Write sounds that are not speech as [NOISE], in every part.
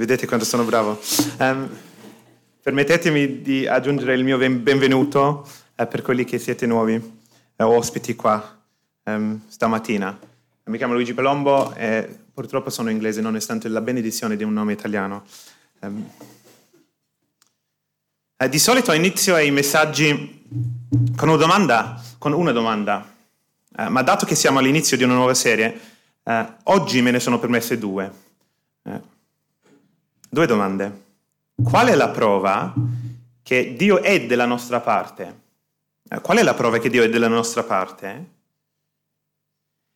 Vedete quanto sono bravo. Um, permettetemi di aggiungere il mio benvenuto uh, per quelli che siete nuovi, uh, ospiti qua um, stamattina. Mi chiamo Luigi Palombo e purtroppo sono inglese nonostante la benedizione di un nome italiano. Um, uh, di solito inizio i messaggi con una domanda, con una domanda. ma dato che siamo all'inizio di una nuova serie, oggi me ne sono permesse due. Due domande. Qual è la prova che Dio è della nostra parte? Eh, qual è la prova che Dio è della nostra parte?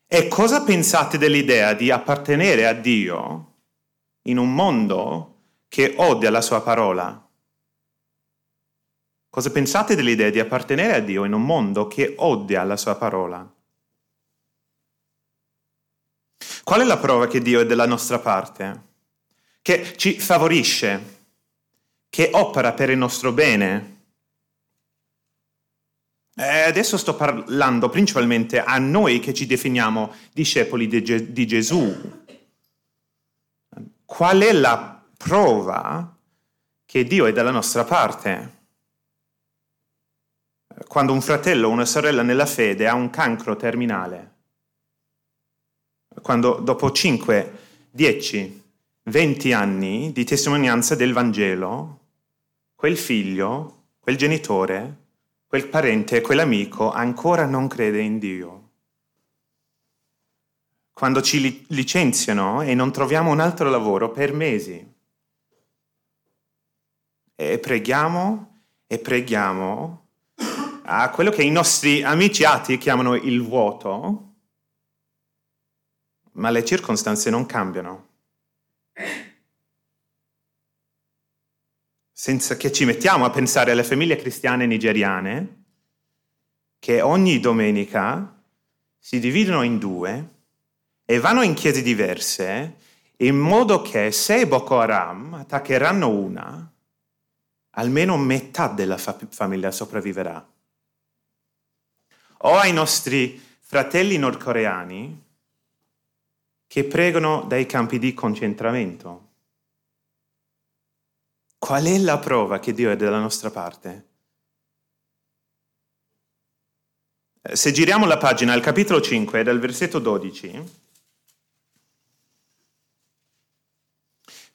E cosa pensate dell'idea di appartenere a Dio in un mondo che odia la sua parola? Cosa pensate dell'idea di appartenere a Dio in un mondo che odia la sua parola? Qual è la prova che Dio è della nostra parte? Che ci favorisce, che opera per il nostro bene. E adesso sto parlando principalmente a noi che ci definiamo discepoli di, Ge- di Gesù. Qual è la prova che Dio è dalla nostra parte? Quando un fratello o una sorella nella fede ha un cancro terminale, quando dopo 5, 10, 20 anni di testimonianza del Vangelo, quel figlio, quel genitore, quel parente, quell'amico ancora non crede in Dio. Quando ci licenziano e non troviamo un altro lavoro per mesi. E preghiamo e preghiamo a quello che i nostri amici atti chiamano il vuoto, ma le circostanze non cambiano. Senza che ci mettiamo a pensare alle famiglie cristiane nigeriane che ogni domenica si dividono in due e vanno in chiese diverse in modo che se Boko Haram attaccheranno una, almeno metà della fa- famiglia sopravviverà. O ai nostri fratelli nordcoreani che pregano dai campi di concentramento. Qual è la prova che Dio è dalla nostra parte? Se giriamo la pagina al capitolo 5, dal versetto 12,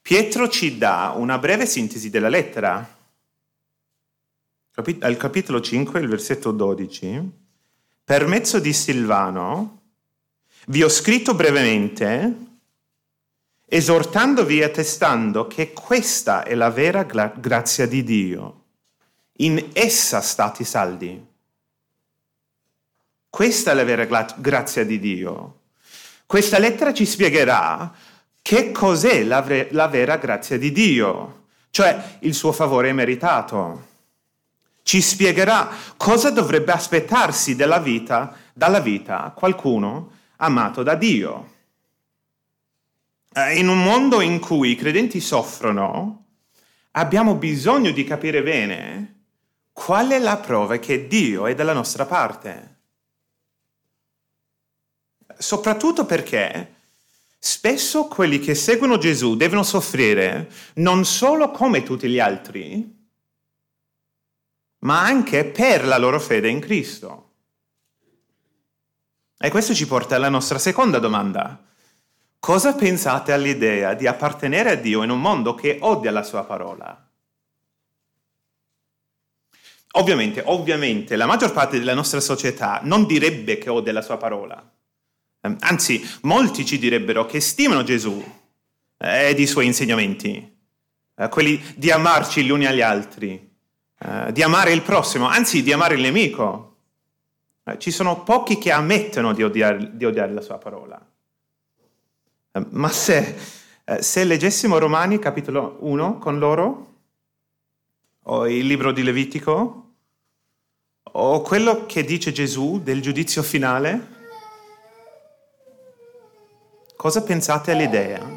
Pietro ci dà una breve sintesi della lettera. Al capitolo 5, il versetto 12, per mezzo di Silvano, vi ho scritto brevemente, esortandovi e attestando che questa è la vera gra- grazia di Dio. In essa stati saldi. Questa è la vera gra- grazia di Dio. Questa lettera ci spiegherà che cos'è la, vre- la vera grazia di Dio, cioè il suo favore meritato. Ci spiegherà cosa dovrebbe aspettarsi dalla vita, dalla vita qualcuno amato da Dio. Eh, in un mondo in cui i credenti soffrono, abbiamo bisogno di capire bene qual è la prova che Dio è dalla nostra parte. Soprattutto perché spesso quelli che seguono Gesù devono soffrire non solo come tutti gli altri, ma anche per la loro fede in Cristo. E questo ci porta alla nostra seconda domanda. Cosa pensate all'idea di appartenere a Dio in un mondo che odia la sua parola? Ovviamente, ovviamente, la maggior parte della nostra società non direbbe che odia la sua parola. Ehm, anzi, molti ci direbbero che stimano Gesù ed i suoi insegnamenti, eh, quelli di amarci gli uni agli altri, eh, di amare il prossimo, anzi di amare il nemico. Eh, ci sono pochi che ammettono di odiare, di odiare la sua parola. Eh, ma se, eh, se leggessimo Romani capitolo 1 con loro, o il libro di Levitico, o quello che dice Gesù del giudizio finale, cosa pensate all'idea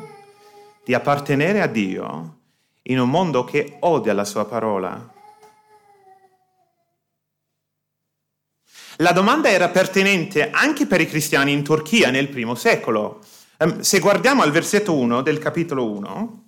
di appartenere a Dio in un mondo che odia la sua parola? La domanda era pertinente anche per i cristiani in Turchia nel primo secolo. Ehm, se guardiamo al versetto 1 del capitolo 1,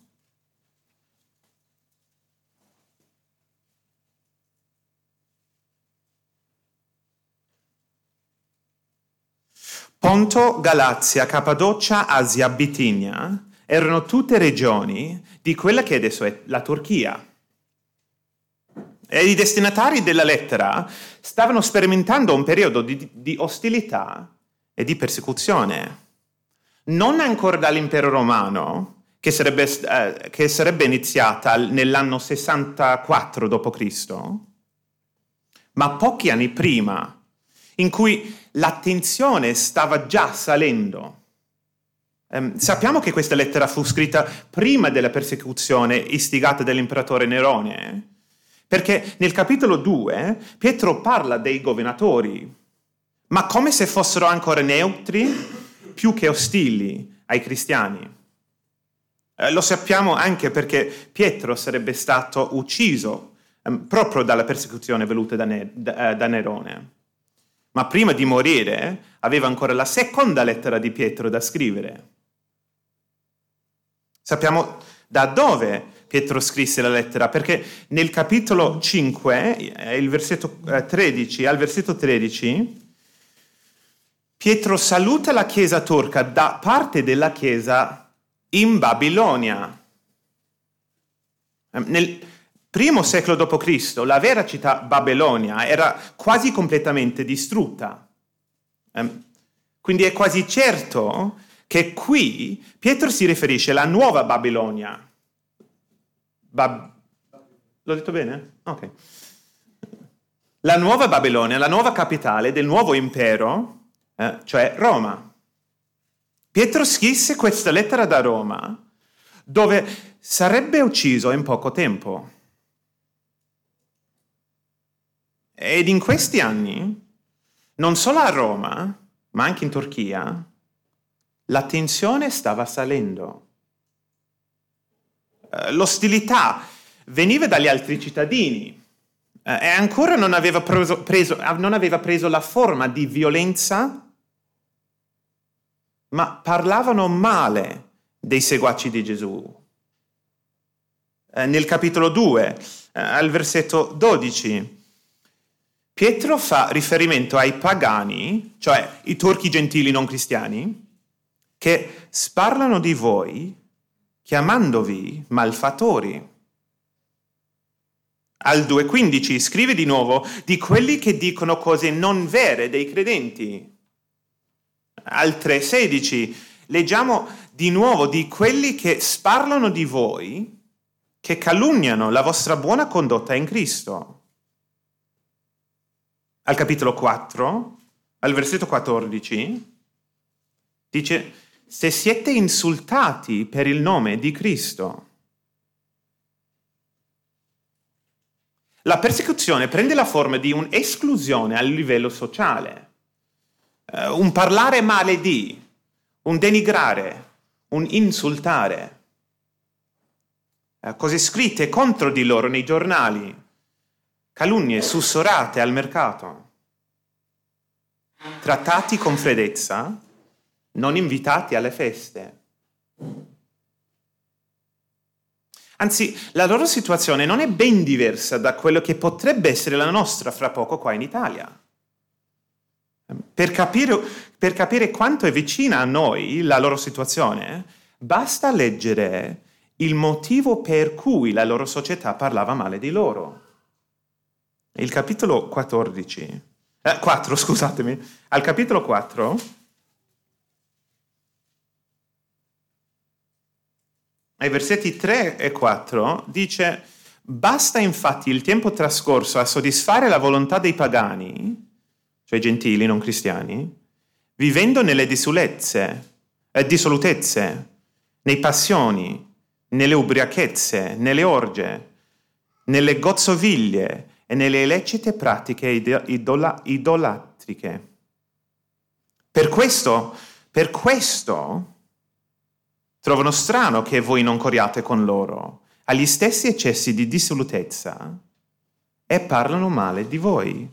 Ponto, Galazia, Cappadocia, Asia, Bitinia erano tutte regioni di quella che adesso è la Turchia. E i destinatari della lettera stavano sperimentando un periodo di, di ostilità e di persecuzione. Non ancora dall'impero romano, che sarebbe, eh, che sarebbe iniziata nell'anno 64 d.C., ma pochi anni prima, in cui l'attenzione stava già salendo. Um, sappiamo che questa lettera fu scritta prima della persecuzione istigata dall'imperatore Nerone, perché nel capitolo 2 Pietro parla dei governatori, ma come se fossero ancora neutri più che ostili ai cristiani. Eh, lo sappiamo anche perché Pietro sarebbe stato ucciso eh, proprio dalla persecuzione voluta da, ne- da, eh, da Nerone. Ma prima di morire aveva ancora la seconda lettera di Pietro da scrivere. Sappiamo da dove Pietro scrisse la lettera, perché nel capitolo 5, eh, il versetto 13, eh, al versetto 13, Pietro saluta la chiesa turca da parte della chiesa in Babilonia. Ehm, nel primo secolo d.C. la vera città Babilonia era quasi completamente distrutta. Quindi è quasi certo che qui Pietro si riferisce alla nuova Babilonia, Bab... L'ho detto bene? Ok. La nuova Babilonia, la nuova capitale del nuovo impero, eh, cioè Roma. Pietro scrisse questa lettera da Roma, dove sarebbe ucciso in poco tempo. Ed in questi anni, non solo a Roma, ma anche in Turchia, la tensione stava salendo. Eh, l'ostilità veniva dagli altri cittadini eh, e ancora non aveva preso, preso, non aveva preso la forma di violenza, ma parlavano male dei seguaci di Gesù. Eh, nel capitolo 2, al versetto 12, Pietro fa riferimento ai pagani, cioè i turchi gentili non cristiani, che sparlano di voi chiamandovi malfattori. Al 2.15 scrive di nuovo di quelli che dicono cose non vere dei credenti. Al 3.16 leggiamo di nuovo di quelli che sparlano di voi, che calunniano la vostra buona condotta in Cristo. Al capitolo 4, al versetto 14, dice se siete insultati per il nome di Cristo. La persecuzione prende la forma di un'esclusione a livello sociale, uh, un parlare male di, un denigrare, un insultare. Uh, cose scritte contro di loro nei giornali, calunnie sussurrate al mercato, trattati con freddezza non invitati alle feste. Anzi, la loro situazione non è ben diversa da quello che potrebbe essere la nostra fra poco qua in Italia. Per capire, per capire quanto è vicina a noi la loro situazione, basta leggere il motivo per cui la loro società parlava male di loro. Il capitolo 14, eh, 4, [LAUGHS] scusatemi, al capitolo 4 ai versetti 3 e 4 dice, basta infatti il tempo trascorso a soddisfare la volontà dei pagani, cioè gentili, non cristiani, vivendo nelle disolezze, eh, dissolutezze, nei passioni, nelle ubriachezze, nelle orge, nelle gozzoviglie e nelle illecite pratiche idola- idolatriche. Per questo, per questo, Trovano strano che voi non corriate con loro agli stessi eccessi di dissolutezza e parlano male di voi.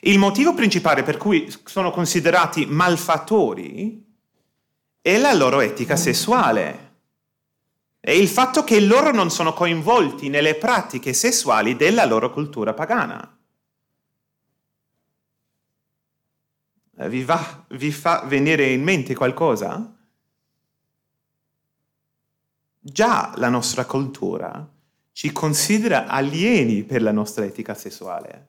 Il motivo principale per cui sono considerati malfattori è la loro etica sessuale e il fatto che loro non sono coinvolti nelle pratiche sessuali della loro cultura pagana. Eh, vi, va, vi fa venire in mente qualcosa? Già la nostra cultura ci considera alieni per la nostra etica sessuale.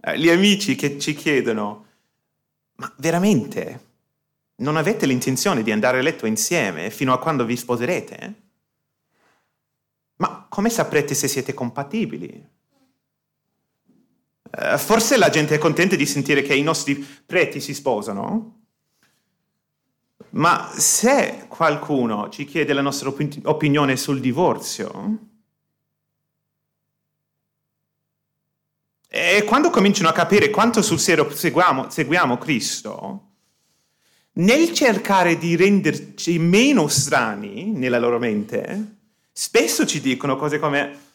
Eh, gli amici che ci chiedono, ma veramente non avete l'intenzione di andare a letto insieme fino a quando vi sposerete? Ma come saprete se siete compatibili? Uh, forse la gente è contenta di sentire che i nostri preti si sposano, ma se qualcuno ci chiede la nostra op- opinione sul divorzio, e quando cominciano a capire quanto sul serio seguiamo, seguiamo Cristo, nel cercare di renderci meno strani nella loro mente, spesso ci dicono cose come,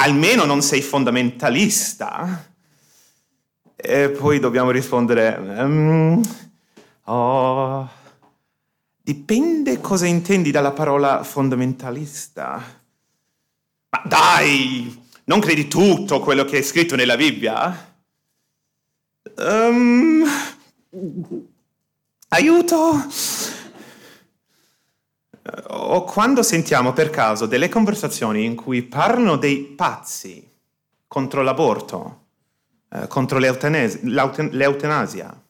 almeno non sei fondamentalista. E poi dobbiamo rispondere, um, oh, dipende cosa intendi dalla parola fondamentalista. Ma dai, non credi tutto quello che è scritto nella Bibbia? Um, aiuto! O quando sentiamo per caso delle conversazioni in cui parlano dei pazzi contro l'aborto, eh, contro l'eutanasia,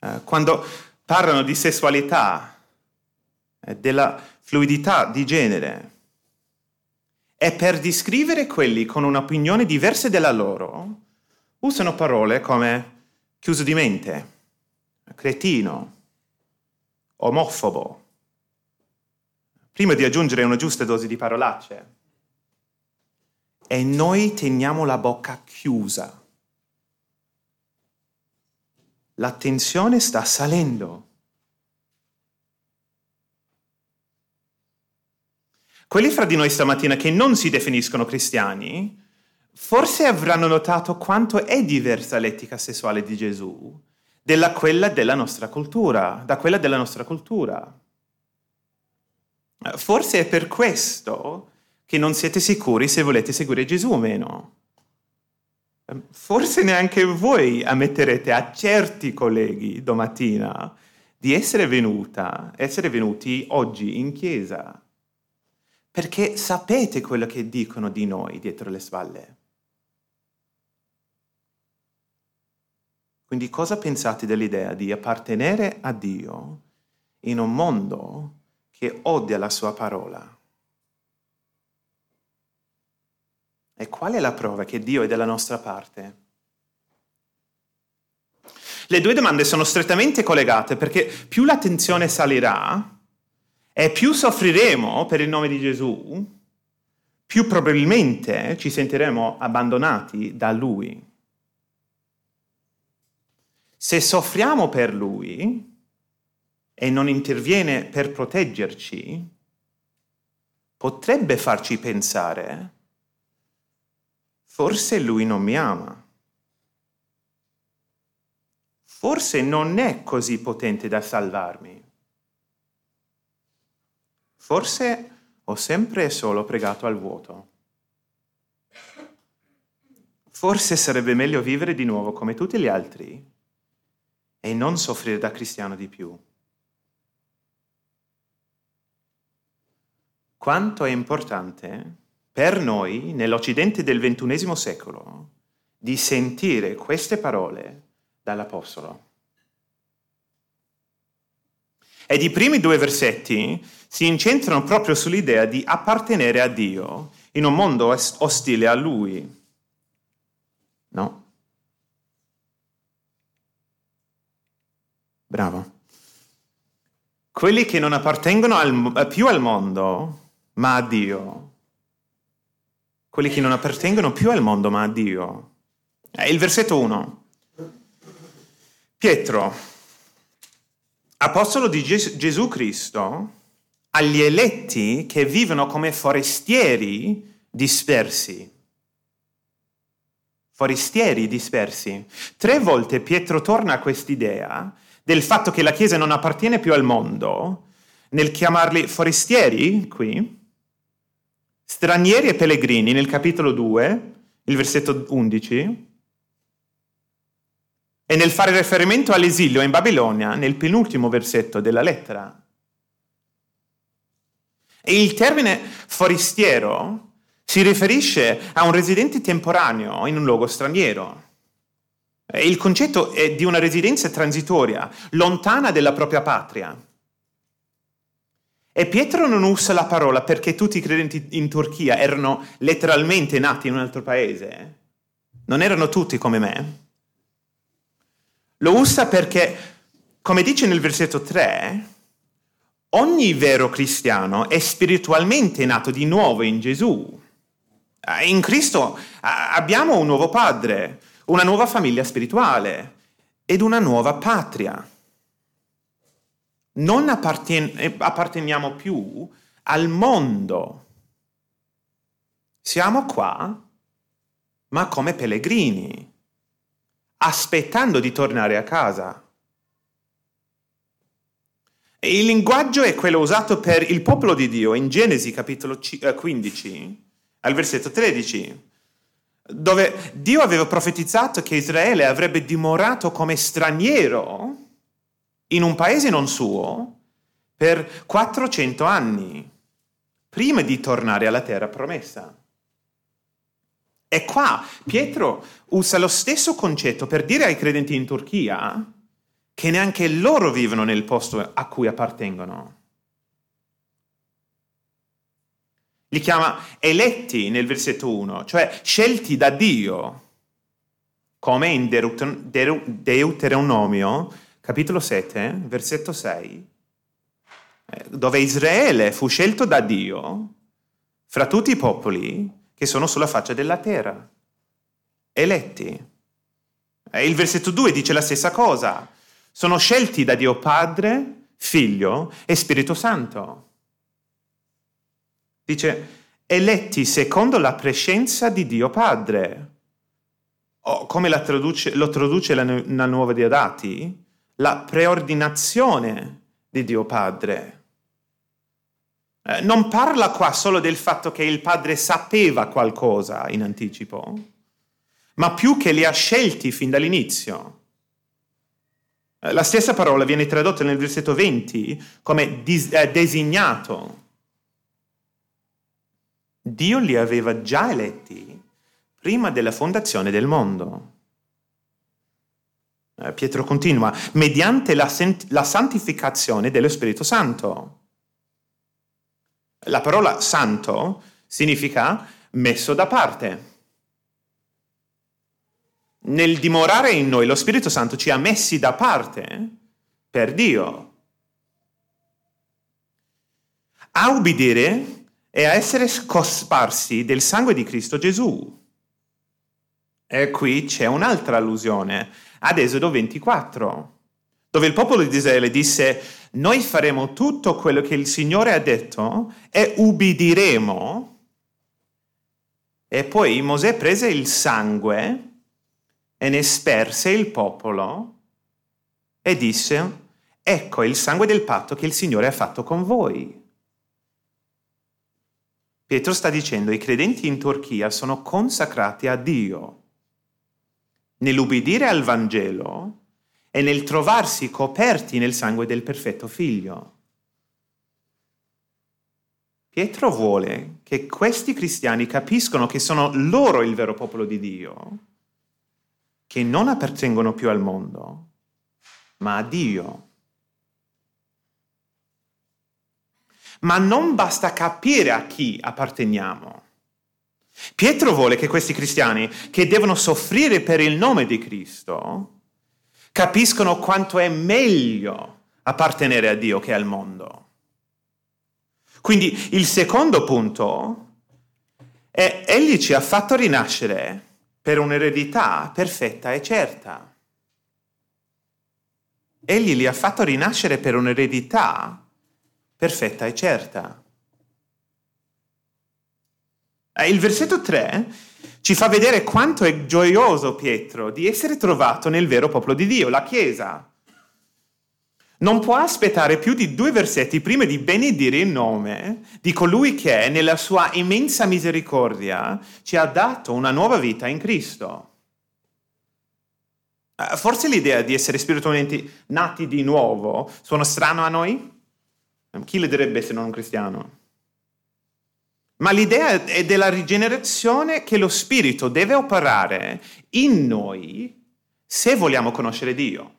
eh, quando parlano di sessualità, eh, della fluidità di genere, e per descrivere quelli con un'opinione diversa dalla loro, usano parole come chiuso di mente, cretino, omofobo, prima di aggiungere una giusta dose di parolacce. E noi teniamo la bocca chiusa. La tensione sta salendo. Quelli fra di noi stamattina che non si definiscono cristiani, forse avranno notato quanto è diversa l'etica sessuale di Gesù da quella della nostra cultura, da quella della nostra cultura. Forse è per questo che non siete sicuri se volete seguire Gesù o meno. Forse neanche voi ammetterete a certi colleghi domattina di essere venuta, essere venuti oggi in chiesa, perché sapete quello che dicono di noi dietro le spalle. Quindi cosa pensate dell'idea di appartenere a Dio in un mondo che odia la sua parola. E qual è la prova che Dio è dalla nostra parte? Le due domande sono strettamente collegate perché più la tensione salirà e più soffriremo per il nome di Gesù, più probabilmente ci sentiremo abbandonati da Lui. Se soffriamo per Lui, e non interviene per proteggerci, potrebbe farci pensare, forse lui non mi ama, forse non è così potente da salvarmi, forse ho sempre e solo pregato al vuoto. Forse sarebbe meglio vivere di nuovo come tutti gli altri e non soffrire da cristiano di più. Quanto è importante per noi nell'Occidente del XXI secolo di sentire queste parole dall'Apostolo. Ed i primi due versetti si incentrano proprio sull'idea di appartenere a Dio in un mondo ostile a Lui. No? Bravo. Quelli che non appartengono al, più al mondo ma a Dio. Quelli che non appartengono più al mondo, ma a Dio. È il versetto 1. Pietro, apostolo di Ges- Gesù Cristo, agli eletti che vivono come forestieri dispersi. Forestieri dispersi. Tre volte Pietro torna a quest'idea del fatto che la Chiesa non appartiene più al mondo, nel chiamarli forestieri qui, stranieri e pellegrini nel capitolo 2, il versetto 11, e nel fare riferimento all'esilio in Babilonia nel penultimo versetto della lettera. E il termine forestiero si riferisce a un residente temporaneo in un luogo straniero. Il concetto è di una residenza transitoria, lontana dalla propria patria. E Pietro non usa la parola perché tutti i credenti in Turchia erano letteralmente nati in un altro paese. Non erano tutti come me. Lo usa perché, come dice nel versetto 3, ogni vero cristiano è spiritualmente nato di nuovo in Gesù. In Cristo abbiamo un nuovo padre, una nuova famiglia spirituale ed una nuova patria non apparten- eh, apparteniamo più al mondo. Siamo qua, ma come pellegrini, aspettando di tornare a casa. il linguaggio è quello usato per il popolo di Dio in Genesi capitolo 15, eh, al versetto 13, dove Dio aveva profetizzato che Israele avrebbe dimorato come straniero in un paese non suo per 400 anni, prima di tornare alla terra promessa. E qua Pietro usa lo stesso concetto per dire ai credenti in Turchia che neanche loro vivono nel posto a cui appartengono. Li chiama eletti nel versetto 1, cioè scelti da Dio, come in Deuteronomio capitolo 7, versetto 6, eh, dove Israele fu scelto da Dio fra tutti i popoli che sono sulla faccia della terra, eletti. E il versetto 2 dice la stessa cosa, sono scelti da Dio Padre, Figlio e Spirito Santo. Dice, eletti secondo la prescenza di Dio Padre. O come traduce, lo traduce la, la nuova Diodati, la preordinazione di Dio Padre. Eh, non parla qua solo del fatto che il Padre sapeva qualcosa in anticipo, ma più che li ha scelti fin dall'inizio. Eh, la stessa parola viene tradotta nel versetto 20 come dis- eh, designato. Dio li aveva già eletti prima della fondazione del mondo. Eh, Pietro continua, mediante la, sent- la santificazione dello Spirito Santo. La parola santo significa messo da parte. Nel dimorare in noi lo Spirito Santo ci ha messi da parte per Dio. A ubbidire e a essere cosparsi del sangue di Cristo Gesù. E qui c'è un'altra allusione ad Esodo 24, dove il popolo di Israele disse, noi faremo tutto quello che il Signore ha detto e ubbidiremo. E poi Mosè prese il sangue e ne sperse il popolo e disse, ecco il sangue del patto che il Signore ha fatto con voi. Pietro sta dicendo, i credenti in Turchia sono consacrati a Dio nell'ubbidire al Vangelo e nel trovarsi coperti nel sangue del perfetto figlio. Pietro vuole che questi cristiani capiscono che sono loro il vero popolo di Dio, che non appartengono più al mondo, ma a Dio. Ma non basta capire a chi apparteniamo. Pietro vuole che questi cristiani, che devono soffrire per il nome di Cristo, capiscono quanto è meglio appartenere a Dio che al mondo. Quindi il secondo punto è egli ci ha fatto rinascere per un'eredità perfetta e certa. Egli li ha fatto rinascere per un'eredità perfetta e certa. Eh, il versetto 3 ci fa vedere quanto è gioioso Pietro di essere trovato nel vero popolo di Dio, la Chiesa. Non può aspettare più di due versetti prima di benedire il nome di colui che, nella sua immensa misericordia, ci ha dato una nuova vita in Cristo. Eh, forse l'idea di essere spiritualmente nati di nuovo suona strano a noi? Chi le direbbe se non un cristiano? Ma l'idea è della rigenerazione che lo Spirito deve operare in noi se vogliamo conoscere Dio.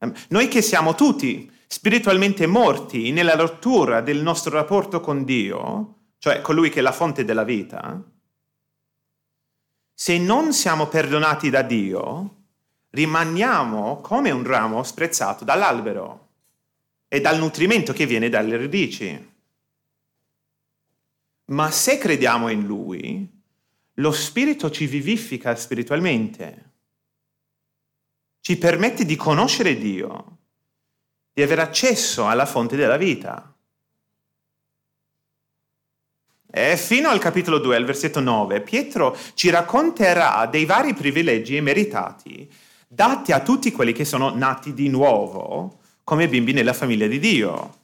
Ehm, noi che siamo tutti spiritualmente morti nella rottura del nostro rapporto con Dio, cioè colui che è la fonte della vita, se non siamo perdonati da Dio, rimaniamo come un ramo sprezzato dall'albero e dal nutrimento che viene dalle radici. Ma se crediamo in Lui, lo Spirito ci vivifica spiritualmente, ci permette di conoscere Dio, di avere accesso alla fonte della vita. E fino al capitolo 2, al versetto 9, Pietro ci racconterà dei vari privilegi meritati dati a tutti quelli che sono nati di nuovo come bimbi nella famiglia di Dio.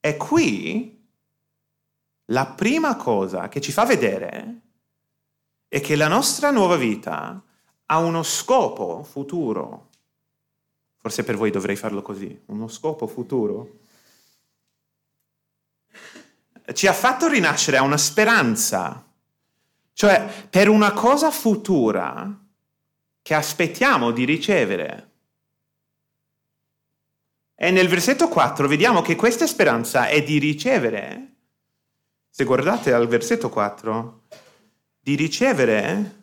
E qui la prima cosa che ci fa vedere è che la nostra nuova vita ha uno scopo futuro. Forse per voi dovrei farlo così, uno scopo futuro. Ci ha fatto rinascere a una speranza, cioè per una cosa futura che aspettiamo di ricevere. E nel versetto 4 vediamo che questa speranza è di ricevere se guardate al versetto 4, di ricevere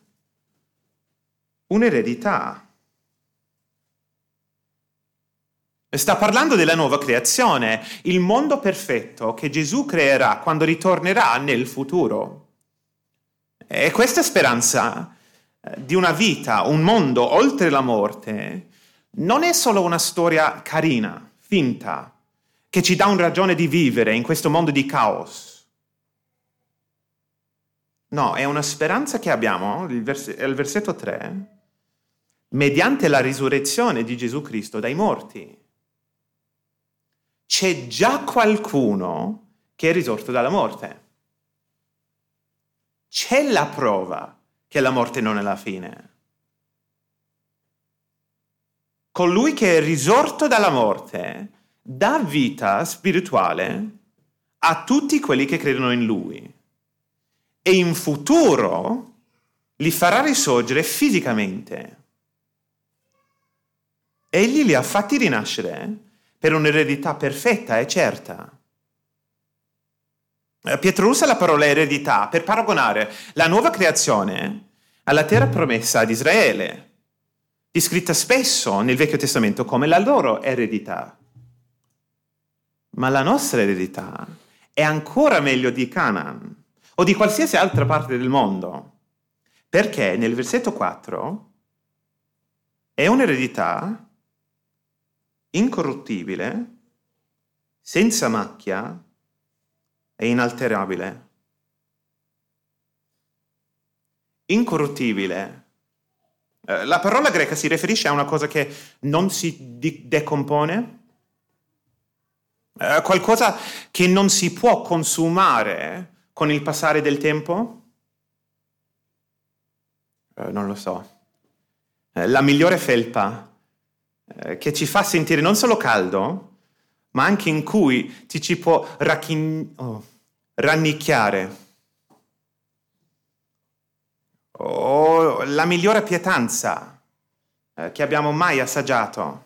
un'eredità. Sta parlando della nuova creazione, il mondo perfetto che Gesù creerà quando ritornerà nel futuro. E questa speranza eh, di una vita, un mondo oltre la morte, non è solo una storia carina, finta, che ci dà una ragione di vivere in questo mondo di caos No, è una speranza che abbiamo, il vers- il versetto 3, mediante la risurrezione di Gesù Cristo dai morti. C'è già qualcuno che è risorto dalla morte. C'è la prova che la morte non è la fine. Colui che è risorto dalla morte dà vita spirituale a tutti quelli che credono in lui e in futuro li farà risorgere fisicamente. Egli li ha fatti rinascere per un'eredità perfetta e certa. Eh, Pietro usa la parola eredità per paragonare la nuova creazione alla terra promessa ad Israele, descritta spesso nel Vecchio Testamento come la loro eredità. Ma la nostra eredità è ancora meglio di Canaan o di qualsiasi altra parte del mondo. Perché nel versetto 4 è un'eredità incorruttibile, senza macchia e inalterabile. Incorruttibile. Eh, la parola greca si riferisce a una cosa che non si decompone, eh, qualcosa che non si può consumare con il passare del tempo? Eh, non lo so. Eh, la migliore felpa eh, che ci fa sentire non solo caldo, ma anche in cui ti ci può racchin- oh, rannicchiare. O la migliore pietanza eh, che abbiamo mai assaggiato.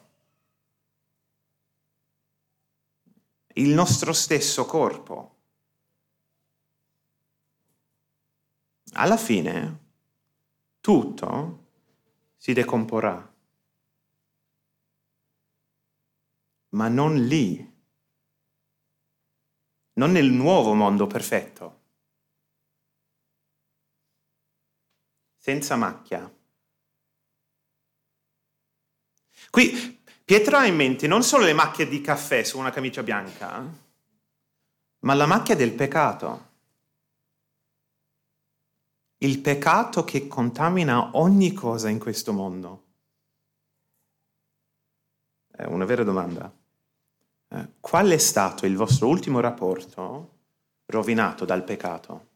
Il nostro stesso corpo. Alla fine tutto si decomporrà. Ma non lì, non nel nuovo mondo perfetto, senza macchia. Qui Pietro ha in mente non solo le macchie di caffè su una camicia bianca, ma la macchia del peccato il peccato che contamina ogni cosa in questo mondo? È una vera domanda. Eh, qual è stato il vostro ultimo rapporto rovinato dal peccato?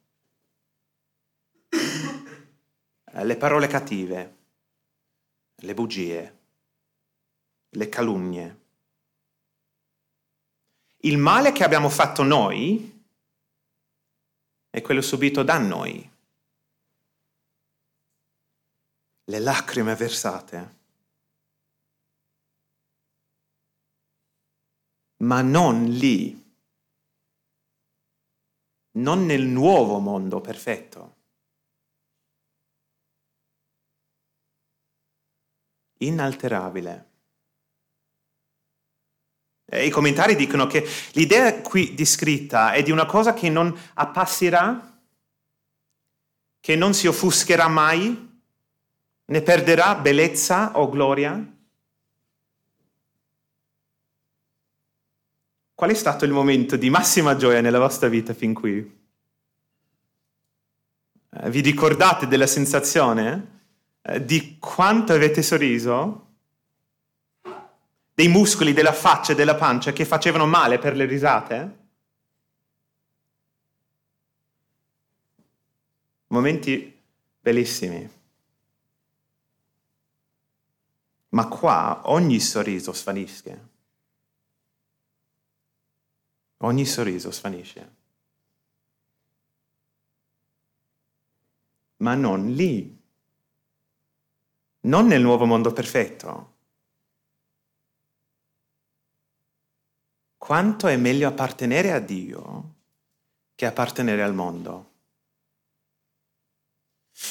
Eh, le parole cattive, le bugie, le calunnie. Il male che abbiamo fatto noi è quello subito da noi. Le lacrime versate. Ma non lì, non nel nuovo mondo perfetto. Inalterabile. I commentari dicono che l'idea qui descritta è di una cosa che non appasserà, che non si offuscherà mai, ne perderà bellezza o gloria. Qual è stato il momento di massima gioia nella vostra vita fin qui? Eh, vi ricordate della sensazione eh, di quanto avete sorriso? dei muscoli della faccia e della pancia che facevano male per le risate? Momenti bellissimi. Ma qua ogni sorriso svanisce. Ogni sorriso svanisce. Ma non lì. Non nel nuovo mondo perfetto quanto è meglio appartenere a Dio che appartenere al mondo.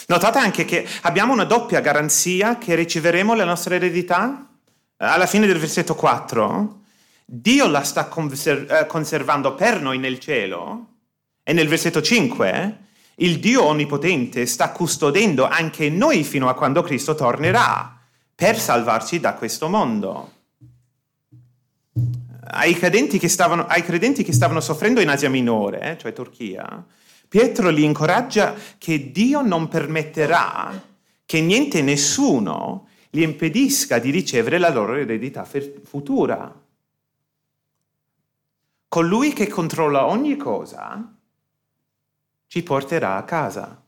Notate anche che abbiamo una doppia garanzia che riceveremo la nostra eredità. Alla fine del versetto 4, Dio la sta eh, conservando per noi nel cielo e nel versetto 5, il Dio onnipotente sta custodendo anche noi fino a quando Cristo tornerà per salvarci da questo mondo ai credenti che stavano, credenti che stavano soffrendo in Asia Minore, eh, cioè Turchia, Pietro li incoraggia che Dio non permetterà che niente nessuno li impedisca di ricevere la loro eredità futura. Colui che controlla ogni cosa ci porterà a casa.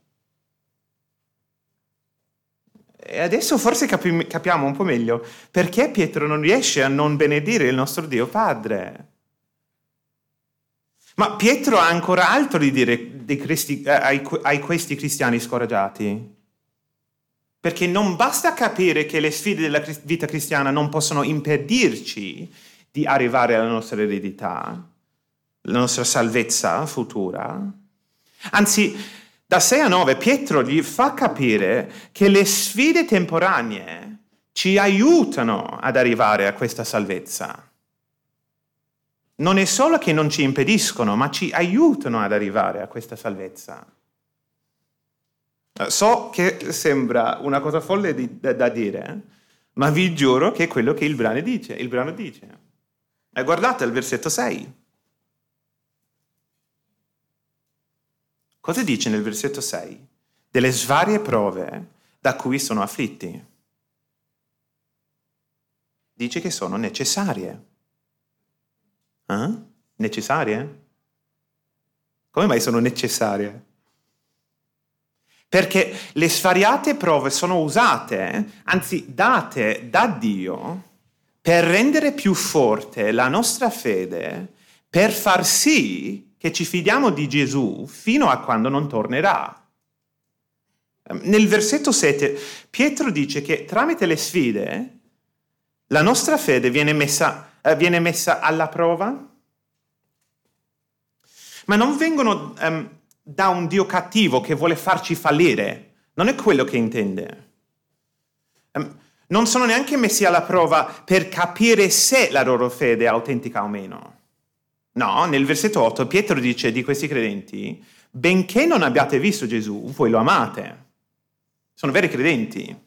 E adesso forse capi- capiamo un po' meglio perché Pietro non riesce a non benedire il nostro Dio Padre. Ma Pietro ha ancora altro di dire cristi- eh, ai, ai questi cristiani scoraggiati. Perché non basta capire che le sfide della vita cristiana non possono impedirci di arrivare alla nostra eredità, la nostra salvezza futura. Anzi, da 6 a 9 Pietro gli fa capire che le sfide temporanee ci aiutano ad arrivare a questa salvezza. Non è solo che non ci impediscono, ma ci aiutano ad arrivare a questa salvezza. So che sembra una cosa folle di, da, da, dire, ma vi giuro che è quello che il brano dice. Il brano dice. E guardate il versetto 6. Cosa dice nel versetto 6? Delle svarie prove da cui sono afflitti. Dice che sono necessarie. Eh? Necessarie? Come mai sono necessarie? Perché le svariate prove sono usate, anzi date da Dio, per rendere più forte la nostra fede, per far sì che ci fidiamo di Gesù fino a quando non tornerà. Nel versetto 7 Pietro dice che tramite le sfide la nostra fede viene messa, eh, viene messa alla prova, ma non vengono um, da un Dio cattivo che vuole farci fallire, non è quello che intende. Um, non sono neanche messi alla prova per capire se la loro fede è autentica o meno. No, nel versetto 8 Pietro dice di questi credenti, benché non abbiate visto Gesù, voi lo amate. Sono veri credenti.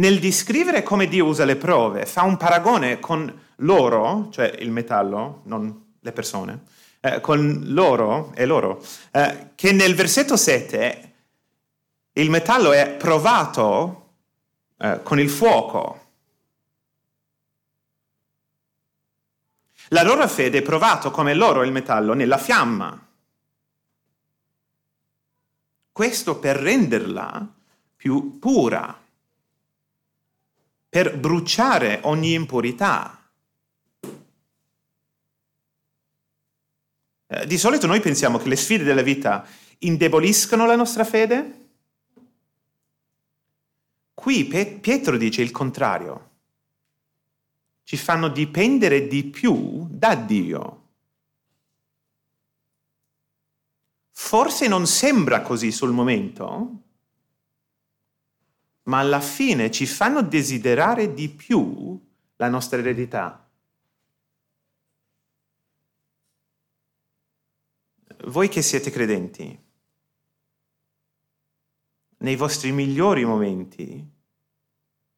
Nel descrivere come Dio usa le prove, fa un paragone con l'oro, cioè il metallo, non le persone, eh, con l'oro e l'oro, eh, che nel versetto 7 il metallo è provato eh, con il fuoco. La loro fede è provato come l'oro il metallo nella fiamma. Questo per renderla più pura, per bruciare ogni impurità. Eh, di solito noi pensiamo che le sfide della vita indeboliscano la nostra fede. Qui Pietro dice il contrario. Ci fanno dipendere di più da Dio. Forse non sembra così sul momento, ma alla fine ci fanno desiderare di più la nostra eredità. Voi che siete credenti, nei vostri migliori momenti,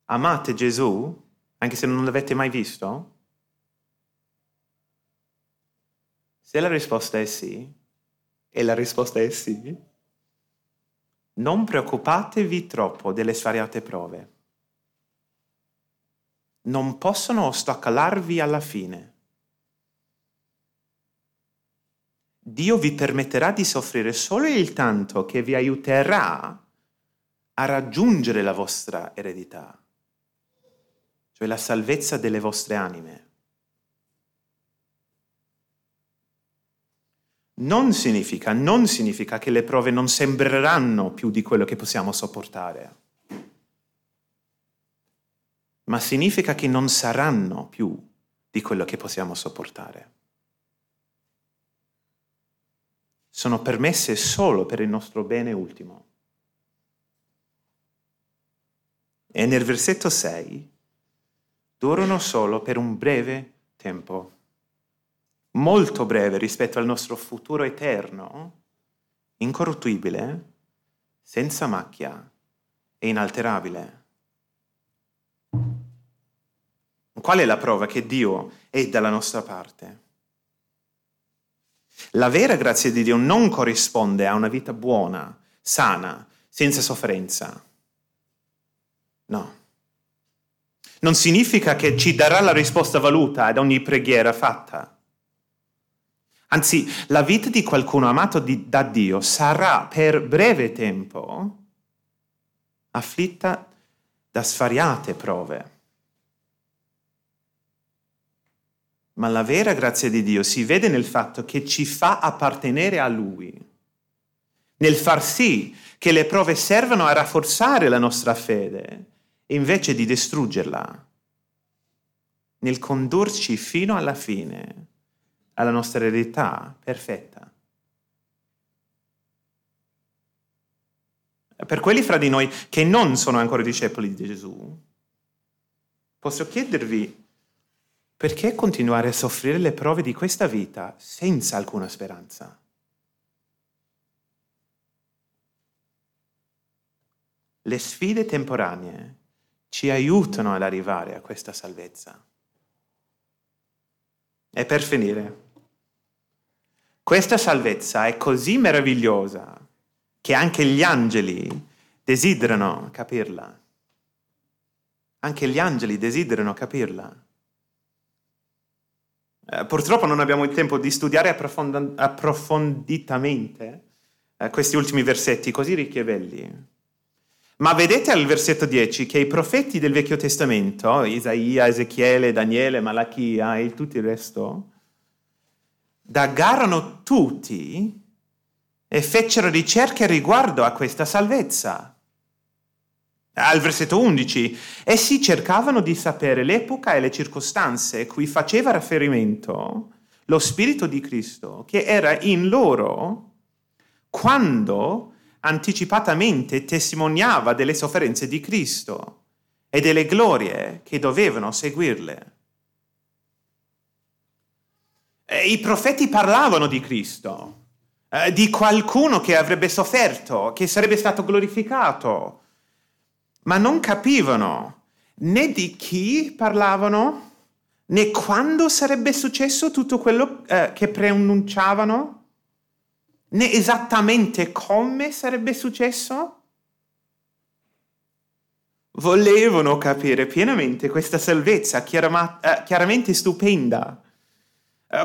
amate Gesù, anche se non l'avete mai visto? Se la risposta è sì, e la risposta è sì, non preoccupatevi troppo delle svariate prove. Non possono ostacolarvi alla fine. Dio vi permetterà di soffrire solo il tanto che vi aiuterà a raggiungere la vostra eredità, cioè la salvezza delle vostre anime. Non significa, non significa che le prove non sembreranno più di quello che possiamo sopportare, ma significa che non saranno più di quello che possiamo sopportare. Sono permesse solo per il nostro bene ultimo. E nel versetto 6 durano solo per un breve tempo molto breve rispetto al nostro futuro eterno, incorruttibile, senza macchia e inalterabile. Qual è la prova che Dio è dalla nostra parte? La vera grazia di Dio non corrisponde a una vita buona, sana, senza sofferenza. No. Non significa che ci darà la risposta valuta ad ogni preghiera fatta. Anzi, la vita di qualcuno amato di, da Dio sarà per breve tempo afflitta da svariate prove. Ma la vera grazia di Dio si vede nel fatto che ci fa appartenere a Lui, nel far sì che le prove servano a rafforzare la nostra fede invece di distruggerla, nel condurci fino alla fine alla nostra eredità perfetta. Per quelli fra di noi che non sono ancora discepoli di Gesù, posso chiedervi perché continuare a soffrire le prove di questa vita senza alcuna speranza? Le sfide temporanee ci aiutano ad arrivare a questa salvezza. E per finire, questa salvezza è così meravigliosa che anche gli angeli desiderano capirla. Anche gli angeli desiderano capirla. Eh, purtroppo non abbiamo il tempo di studiare approfond- approfonditamente eh, questi ultimi versetti così ricchi e belli. Ma vedete al versetto 10 che i profeti del Vecchio Testamento, Isaia, Ezechiele, Daniele, Malachia e tutto il resto, dagarono tutti e fecero ricerche riguardo a questa salvezza. Al versetto 11, essi cercavano di sapere l'epoca e le circostanze cui faceva riferimento lo Spirito di Cristo che era in loro quando anticipatamente testimoniava delle sofferenze di Cristo e delle glorie che dovevano seguirle. Eh, I profeti parlavano di Cristo, eh, di qualcuno che avrebbe sofferto, che sarebbe stato glorificato, ma non capivano né di chi parlavano, né quando sarebbe successo tutto quello eh, che preannunciavano, né esattamente come sarebbe successo. Volevano capire pienamente questa salvezza chiaramente stupenda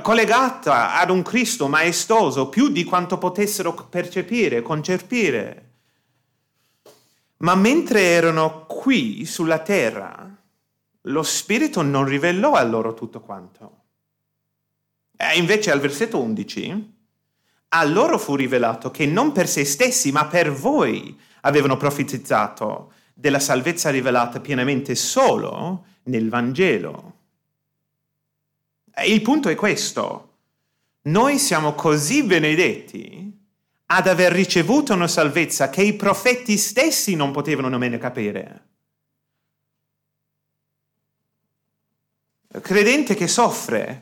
collegata ad un Cristo maestoso più di quanto potessero percepire, concepire. Ma mentre erano qui sulla terra, lo Spirito non rivelò a loro tutto quanto. E invece al versetto 11, a loro fu rivelato che non per se stessi, ma per voi avevano profetizzato della salvezza rivelata pienamente solo nel Vangelo. Il punto è questo. Noi siamo così benedetti ad aver ricevuto una salvezza che i profeti stessi non potevano nemmeno capire. Credente che soffre,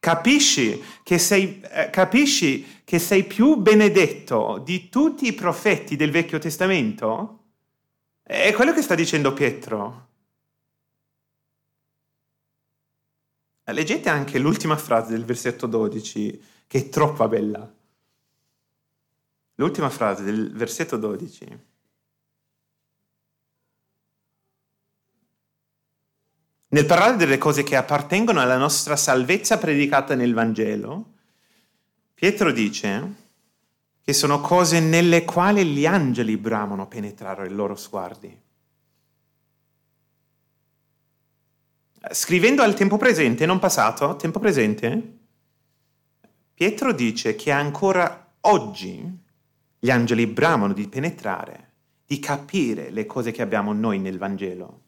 capisci che, sei, eh, capisci che sei più benedetto di tutti i profeti del Vecchio Testamento? È quello che sta dicendo Pietro. Leggete anche l'ultima frase del versetto 12, che è troppo bella. L'ultima frase del versetto 12. Nel parlare delle cose che appartengono alla nostra salvezza predicata nel Vangelo, Pietro dice che sono cose nelle quali gli angeli bramano penetrare i loro sguardi. Scrivendo al tempo presente, non passato, tempo presente, Pietro dice che ancora oggi gli angeli bramano di penetrare, di capire le cose che abbiamo noi nel Vangelo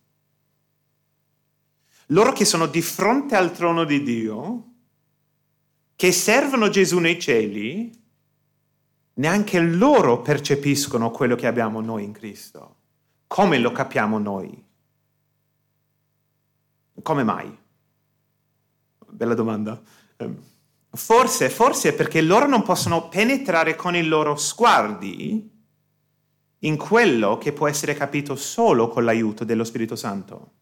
loro che sono di fronte al trono di Dio, che servono Gesù nei cieli, neanche loro percepiscono quello che abbiamo noi in Cristo. Come lo capiamo noi? Come mai? Bella domanda. Ehm, forse, forse perché loro non possono penetrare con i loro sguardi in quello che può essere capito solo con l'aiuto dello Spirito Santo.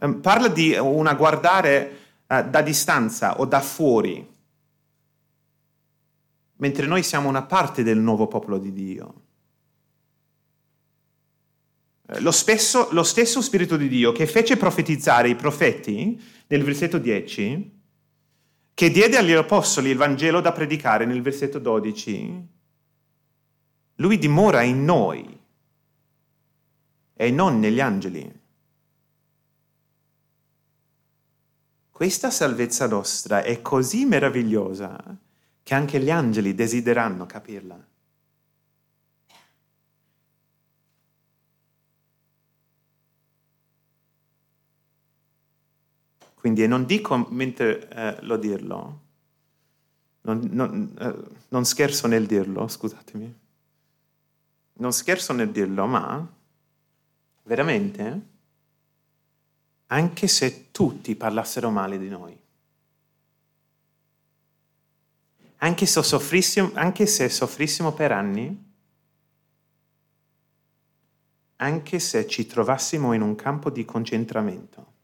Ehm, parla di una guardare uh, da distanza o da fuori, mentre noi siamo una parte del nuovo popolo di Dio. Eh, lo, spesso, lo stesso Spirito di Dio che fece profetizzare i profeti nel versetto 10, che diede agli apostoli il Vangelo da predicare nel versetto 12, lui dimora in noi e non negli angeli. Questa salvezza nostra è così meravigliosa che anche gli angeli desideranno capirla. Quindi non dico mentre eh, lo dirlo, non, non, eh, non scherzo nel dirlo, scusatemi, non scherzo nel dirlo, ma veramente anche se tutti parlassero male di noi. Anche se soffrissimo, anche se soffrissimo per anni, anche se ci trovassimo in un campo di concentramento,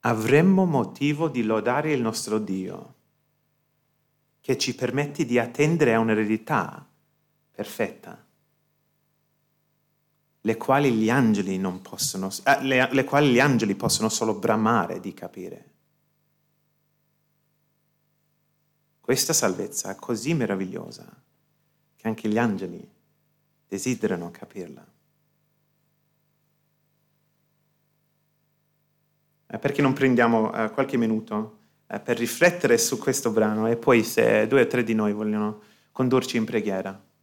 avremmo motivo di lodare il nostro Dio, che ci permette di attendere a un'eredità perfetta le quali gli angeli, non possono, eh, le, le quali gli angeli possono solo bramare di capire. Questa salvezza è così meravigliosa che anche gli angeli desiderano capirla. Eh, perché non prendiamo eh, qualche minuto eh, per riflettere su questo brano e poi se due o tre di noi vogliono condurci in preghiera?